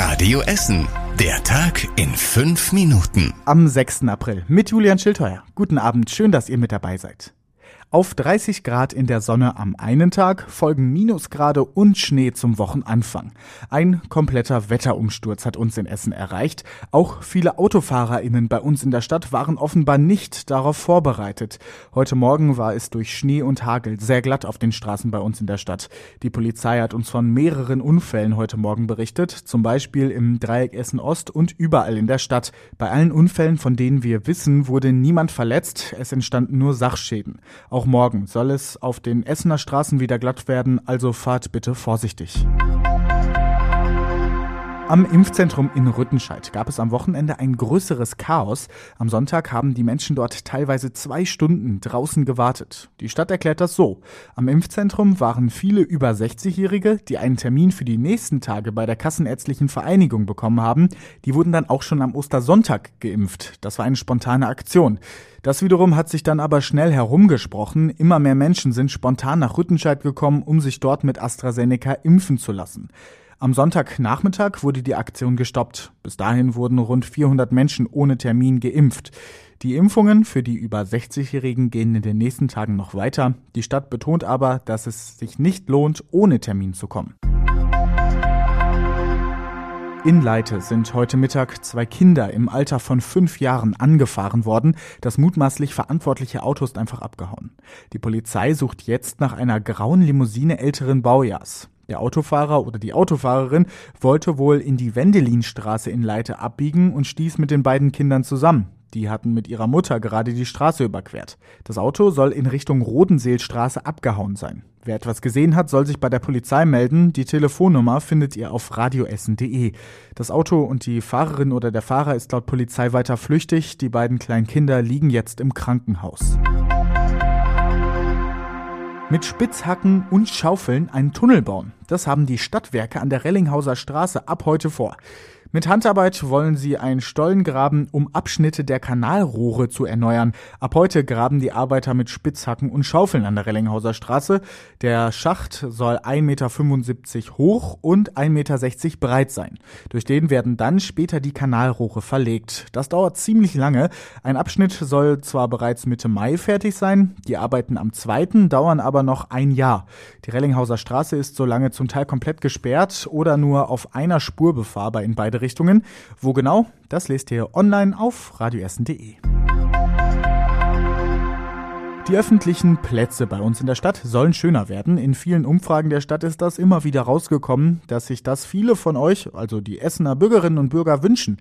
Radio Essen. Der Tag in fünf Minuten. Am 6. April mit Julian Schildheuer. Guten Abend, schön, dass ihr mit dabei seid. Auf 30 Grad in der Sonne am einen Tag folgen Minusgrade und Schnee zum Wochenanfang. Ein kompletter Wetterumsturz hat uns in Essen erreicht. Auch viele AutofahrerInnen bei uns in der Stadt waren offenbar nicht darauf vorbereitet. Heute Morgen war es durch Schnee und Hagel sehr glatt auf den Straßen bei uns in der Stadt. Die Polizei hat uns von mehreren Unfällen heute Morgen berichtet, zum Beispiel im Dreieck Essen Ost und überall in der Stadt. Bei allen Unfällen, von denen wir wissen, wurde niemand verletzt. Es entstanden nur Sachschäden. Auch morgen soll es auf den Essener Straßen wieder glatt werden, also fahrt bitte vorsichtig. Am Impfzentrum in Rüttenscheid gab es am Wochenende ein größeres Chaos. Am Sonntag haben die Menschen dort teilweise zwei Stunden draußen gewartet. Die Stadt erklärt das so. Am Impfzentrum waren viele über 60-Jährige, die einen Termin für die nächsten Tage bei der Kassenärztlichen Vereinigung bekommen haben. Die wurden dann auch schon am Ostersonntag geimpft. Das war eine spontane Aktion. Das wiederum hat sich dann aber schnell herumgesprochen. Immer mehr Menschen sind spontan nach Rüttenscheid gekommen, um sich dort mit AstraZeneca impfen zu lassen. Am Sonntagnachmittag wurde die Aktion gestoppt. Bis dahin wurden rund 400 Menschen ohne Termin geimpft. Die Impfungen für die über 60-Jährigen gehen in den nächsten Tagen noch weiter. Die Stadt betont aber, dass es sich nicht lohnt, ohne Termin zu kommen. In Leite sind heute Mittag zwei Kinder im Alter von fünf Jahren angefahren worden. Das mutmaßlich verantwortliche Auto ist einfach abgehauen. Die Polizei sucht jetzt nach einer grauen Limousine älteren Baujahrs. Der Autofahrer oder die Autofahrerin wollte wohl in die Wendelinstraße in Leite abbiegen und stieß mit den beiden Kindern zusammen. Die hatten mit ihrer Mutter gerade die Straße überquert. Das Auto soll in Richtung Rodenseelstraße abgehauen sein. Wer etwas gesehen hat, soll sich bei der Polizei melden. Die Telefonnummer findet ihr auf radioessen.de. Das Auto und die Fahrerin oder der Fahrer ist laut Polizei weiter flüchtig. Die beiden kleinen Kinder liegen jetzt im Krankenhaus. Mit Spitzhacken und Schaufeln einen Tunnel bauen. Das haben die Stadtwerke an der Rellinghauser Straße ab heute vor. Mit Handarbeit wollen sie einen Stollen graben, um Abschnitte der Kanalrohre zu erneuern. Ab heute graben die Arbeiter mit Spitzhacken und Schaufeln an der Rellinghauser Straße. Der Schacht soll 1,75 Meter hoch und 1,60 Meter breit sein. Durch den werden dann später die Kanalrohre verlegt. Das dauert ziemlich lange. Ein Abschnitt soll zwar bereits Mitte Mai fertig sein, die Arbeiten am zweiten dauern aber noch ein Jahr. Die Rellinghauser Straße ist so lange zum Teil komplett gesperrt oder nur auf einer Spur befahrbar in beide Richtungen. Wo genau? Das lest ihr online auf radioessen.de. Die öffentlichen Plätze bei uns in der Stadt sollen schöner werden. In vielen Umfragen der Stadt ist das immer wieder rausgekommen, dass sich das viele von euch, also die Essener Bürgerinnen und Bürger, wünschen.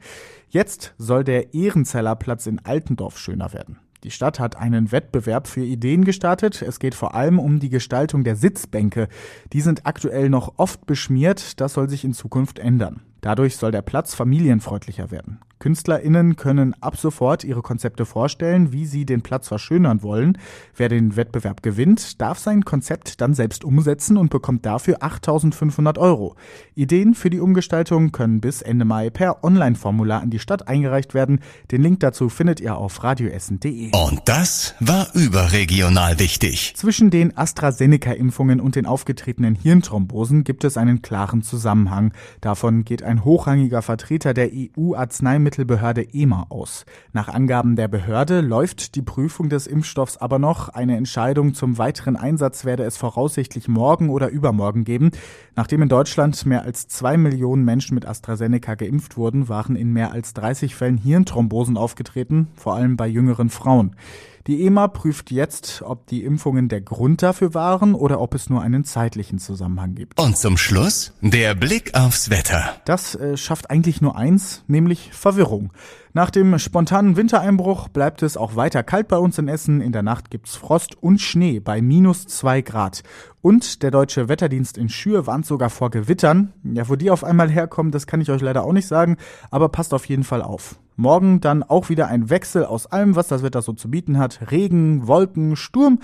Jetzt soll der Ehrenzeller Platz in Altendorf schöner werden. Die Stadt hat einen Wettbewerb für Ideen gestartet. Es geht vor allem um die Gestaltung der Sitzbänke. Die sind aktuell noch oft beschmiert. Das soll sich in Zukunft ändern. Dadurch soll der Platz familienfreundlicher werden. KünstlerInnen können ab sofort ihre Konzepte vorstellen, wie sie den Platz verschönern wollen. Wer den Wettbewerb gewinnt, darf sein Konzept dann selbst umsetzen und bekommt dafür 8500 Euro. Ideen für die Umgestaltung können bis Ende Mai per Online-Formular an die Stadt eingereicht werden. Den Link dazu findet ihr auf radioessen.de. Und das war überregional wichtig. Zwischen den AstraZeneca-Impfungen und den aufgetretenen Hirnthrombosen gibt es einen klaren Zusammenhang. Davon geht ein hochrangiger Vertreter der EU-Arzneimittelbehörde EMA aus. Nach Angaben der Behörde läuft die Prüfung des Impfstoffs aber noch. Eine Entscheidung zum weiteren Einsatz werde es voraussichtlich morgen oder übermorgen geben. Nachdem in Deutschland mehr als zwei Millionen Menschen mit AstraZeneca geimpft wurden, waren in mehr als 30 Fällen Hirnthrombosen aufgetreten, vor allem bei jüngeren Frauen. Die EMA prüft jetzt, ob die Impfungen der Grund dafür waren oder ob es nur einen zeitlichen Zusammenhang gibt. Und zum Schluss der Blick aufs Wetter. Das äh, schafft eigentlich nur eins, nämlich Verwirrung. Nach dem spontanen Wintereinbruch bleibt es auch weiter kalt bei uns in Essen. In der Nacht gibt's Frost und Schnee bei minus zwei Grad. Und der deutsche Wetterdienst in Schür warnt sogar vor Gewittern. Ja, wo die auf einmal herkommen, das kann ich euch leider auch nicht sagen, aber passt auf jeden Fall auf. Morgen dann auch wieder ein Wechsel aus allem, was das Wetter so zu bieten hat. Regen, Wolken, Sturm.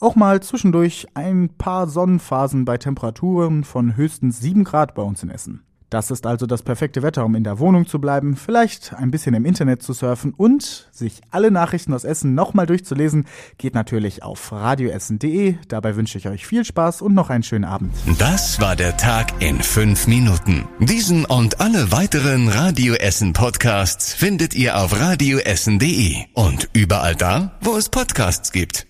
Auch mal zwischendurch ein paar Sonnenphasen bei Temperaturen von höchstens 7 Grad bei uns in Essen. Das ist also das perfekte Wetter, um in der Wohnung zu bleiben, vielleicht ein bisschen im Internet zu surfen und sich alle Nachrichten aus Essen nochmal durchzulesen, geht natürlich auf radioessen.de. Dabei wünsche ich euch viel Spaß und noch einen schönen Abend. Das war der Tag in fünf Minuten. Diesen und alle weiteren Radio Essen Podcasts findet ihr auf radioessen.de und überall da, wo es Podcasts gibt.